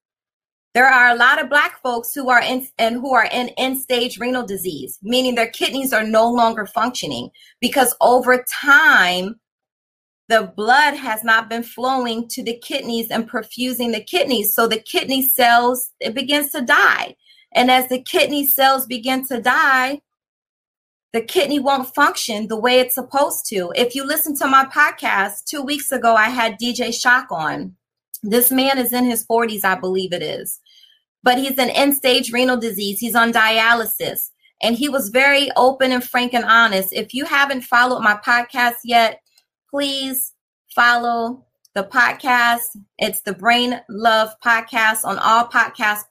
There are a lot of black folks who are in and who are in end stage renal disease, meaning their kidneys are no longer functioning because over time the blood has not been flowing to the kidneys and perfusing the kidneys. So the kidney cells it begins to die. And as the kidney cells begin to die, the kidney won't function the way it's supposed to. If you listen to my podcast, two weeks ago, I had DJ Shock on. This man is in his 40s, I believe it is, but he's in end stage renal disease. He's on dialysis. And he was very open and frank and honest. If you haven't followed my podcast yet, please follow the podcast. It's the Brain Love Podcast on all podcast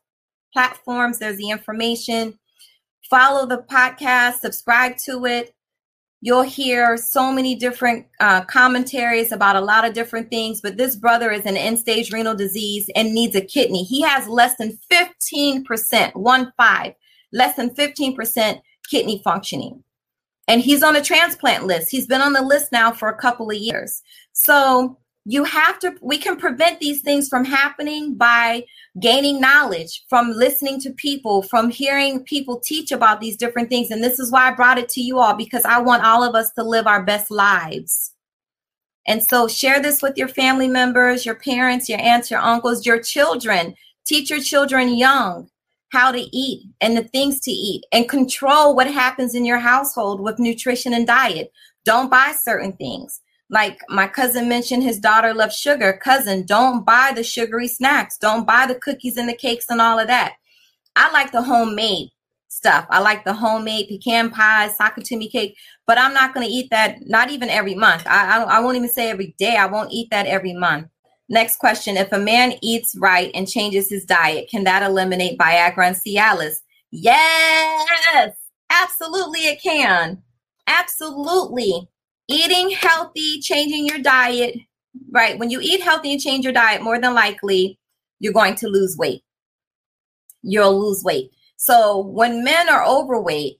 platforms. There's the information follow the podcast, subscribe to it. You'll hear so many different uh, commentaries about a lot of different things. But this brother is an end stage renal disease and needs a kidney. He has less than 15%, one five, less than 15% kidney functioning. And he's on a transplant list. He's been on the list now for a couple of years. So you have to we can prevent these things from happening by gaining knowledge from listening to people from hearing people teach about these different things. And this is why i brought it to you all because i want all of us to live our best lives. And so share this with your family members your parents your aunts your uncles your children. Teach your children young how to eat and the things to eat and control what happens in your household with nutrition and diet. Don't buy certain things like my cousin mentioned his daughter loves sugar. Cousin don't buy the sugary snacks. Don't buy the cookies and the cakes and all of that. I like the homemade stuff. I like the homemade pecan pie sock-it-to-me cake but i'm not going to eat that not even every month. I, I, I won't even say every day. I won't eat that every month. Next question. If a man eats right and changes his diet can that eliminate viagra and cialis? Yes! Absolutely it can. Absolutely eating healthy, changing your diet, right? When you eat healthy and change your diet, more than likely you're going to lose weight. You'll lose weight. So when men are overweight,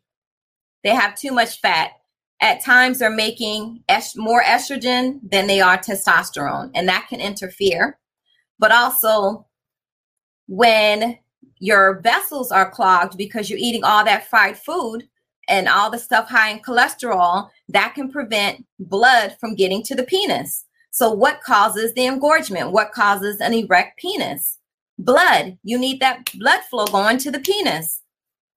they have too much fat. At times, they're making est- more estrogen than they are testosterone, and that can interfere. But also, when your vessels are clogged because you're eating all that fried food, and all the stuff high in cholesterol that can prevent blood from getting to the penis. So, what causes the engorgement? What causes an erect penis? Blood. You need that blood flow going to the penis.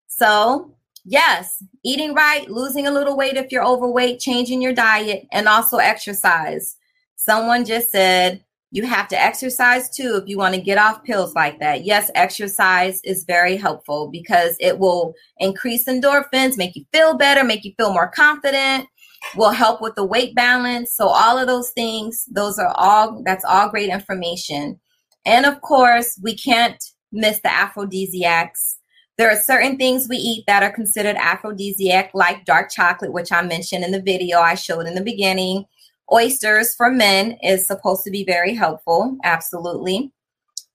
So, yes, eating right, losing a little weight if you're overweight, changing your diet, and also exercise. Someone just said, you have to exercise too if you want to get off pills like that. Yes, exercise is very helpful because it will increase endorphins, make you feel better, make you feel more confident, will help with the weight balance. So all of those things, those are all that's all great information. And of course, we can't miss the aphrodisiacs. There are certain things we eat that are considered aphrodisiac, like dark chocolate, which I mentioned in the video I showed in the beginning Oysters for men is supposed to be very helpful, absolutely.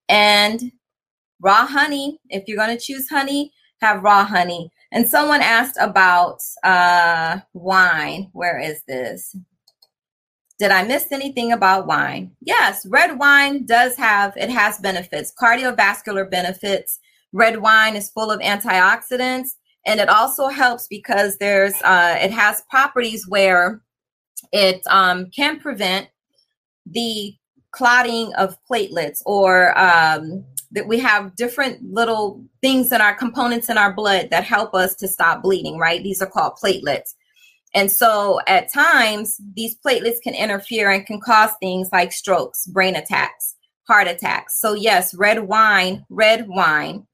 And raw honey, if you're going to choose honey, have raw honey. And someone asked about uh, wine. Where is this? Did I miss anything about wine? Yes, red wine does have, it has benefits, cardiovascular benefits. Red wine is full of antioxidants and it also helps because there's, uh, it has properties where it um, can prevent the clotting of platelets or um, that we have different little things in our components in our blood that help us to stop bleeding, right? These are called platelets. And so at times, these platelets can interfere and can cause things like strokes, brain attacks, heart attacks. So, yes, red wine, red wine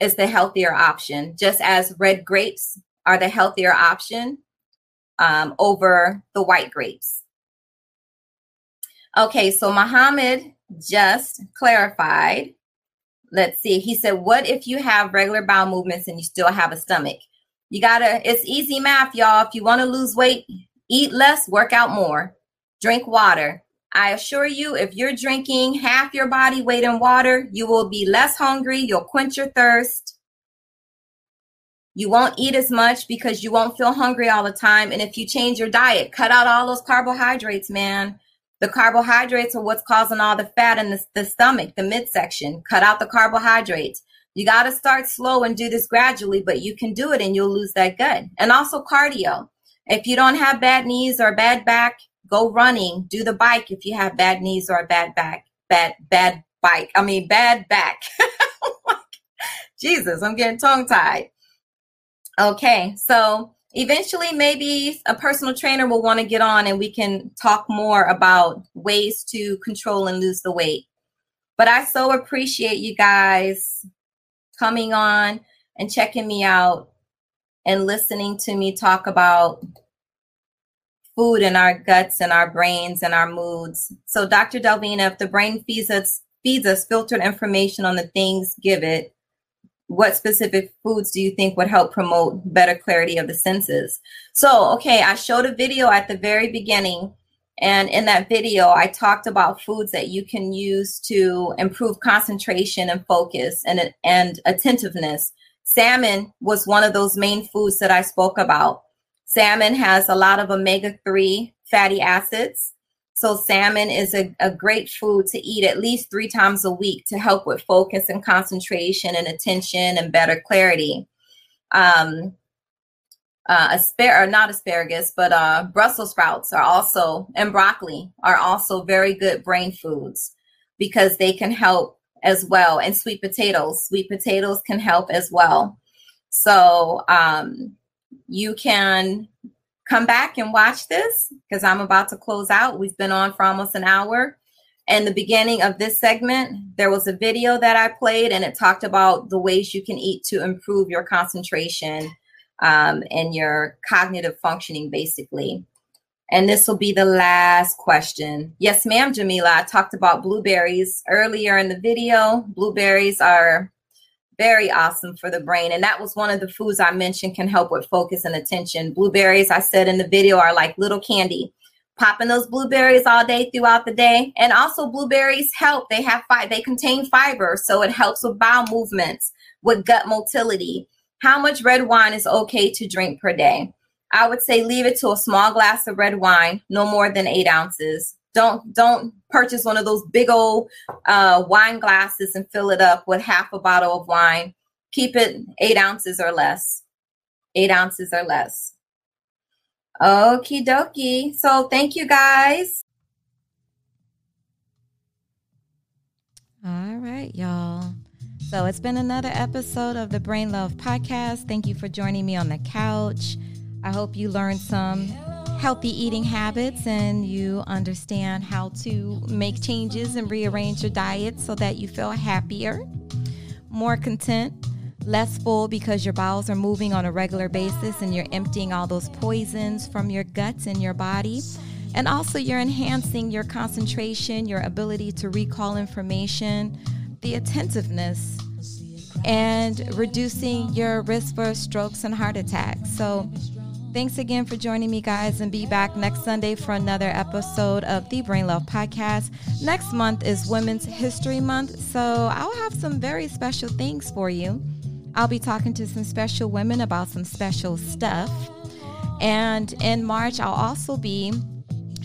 is the healthier option, just as red grapes are the healthier option um, over the white grapes. Okay, so Muhammad just clarified. Let's see. He said, What if you have regular bowel movements and you still have a stomach? You gotta, it's easy math, y'all. If you wanna lose weight, eat less, work out more, drink water. I assure you, if you're drinking half your body weight in water, you will be less hungry, you'll quench your thirst. You won't eat as much because you won't feel hungry all the time. And if you change your diet, cut out all those carbohydrates, man. The carbohydrates are what's causing all the fat in the, the stomach, the midsection. Cut out the carbohydrates. You got to start slow and do this gradually, but you can do it and you'll lose that gut. And also cardio. If you don't have bad knees or bad back, go running, do the bike if you have bad knees or a bad back, bad, bad bike. I mean, bad back. (laughs) Oh Jesus, I'm getting tongue tied. Okay, so eventually maybe a personal trainer will want to get on and we can talk more about ways to control and lose the weight. But I so appreciate you guys coming on and checking me out and listening to me talk about food in our guts and our brains and our moods. So, Dr. Delvina, if the brain feeds us feeds us filtered information on the things give it, what specific foods do you think would help promote better clarity of the senses? So, okay, I showed a video at the very beginning and in that video, I talked about foods that you can use to improve concentration and focus and, and attentiveness. Salmon was one of those main foods that I spoke about. Salmon has a lot of omega 3 fatty acids. So, salmon is a, a great food to eat at least three times a week to help with focus and concentration and attention and better clarity. Um, uh, aspar not asparagus, but uh, Brussels sprouts are also and broccoli are also very good brain foods because they can help as well. And sweet potatoes, sweet potatoes can help as well. So um, you can come back and watch this because I'm about to close out. We've been on for almost an hour. And the beginning of this segment, there was a video that I played, and it talked about the ways you can eat to improve your concentration um, and your cognitive functioning, basically. And this will be the last question. Yes, ma'am, Jamila. I talked about blueberries earlier in the video. Blueberries are very awesome for the brain. And that was one of the foods I mentioned can help with focus and attention. Blueberries, I said in the video, are like little candy. Popping those blueberries all day throughout the day. And also blueberries help. They have fi- they contain fiber, so it helps with bowel movements, with gut motility. How much red wine is okay to drink per day? I would say leave it to a small glass of red wine, no more than eight ounces. Don't don't purchase one of those big old uh, wine glasses and fill it up with half a bottle of wine. Keep it eight ounces or less. Eight ounces or less. Okie dokie. So thank you guys. All right, y'all. So it's been another episode of the Brain Love Podcast. Thank you for joining me on the couch. I hope you learned some healthy eating habits and you understand how to make changes and rearrange your diet so that you feel happier, more content, less full because your bowels are moving on a regular basis and you're emptying all those poisons from your guts and your body. And also, you're enhancing your concentration, your ability to recall information the attentiveness and reducing your risk for strokes and heart attacks. So, thanks again for joining me, guys, and be back next Sunday for another episode of the Brain Love Podcast. Next month is Women's History Month, so I'll have some very special things for you. I'll be talking to some special women about some special stuff. And in March, I'll also be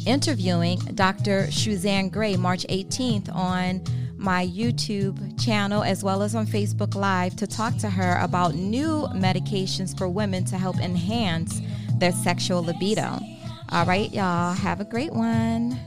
interviewing Dr. Suzanne Gray March 18th on my YouTube channel as well as on Facebook Live to talk to her about new medications for women to help enhance their sexual libido. All right, y'all, have a great one.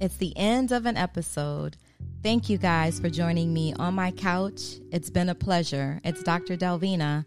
It's the end of an episode. Thank you guys for joining me on my couch. It's been a pleasure. It's Dr. Delvina.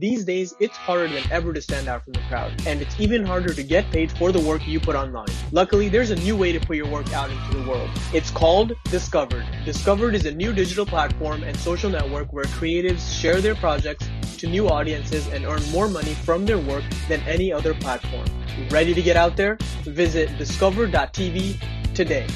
These days, it's harder than ever to stand out from the crowd, and it's even harder to get paid for the work you put online. Luckily, there's a new way to put your work out into the world. It's called Discovered. Discovered is a new digital platform and social network where creatives share their projects to new audiences and earn more money from their work than any other platform. Ready to get out there? Visit discover.tv today.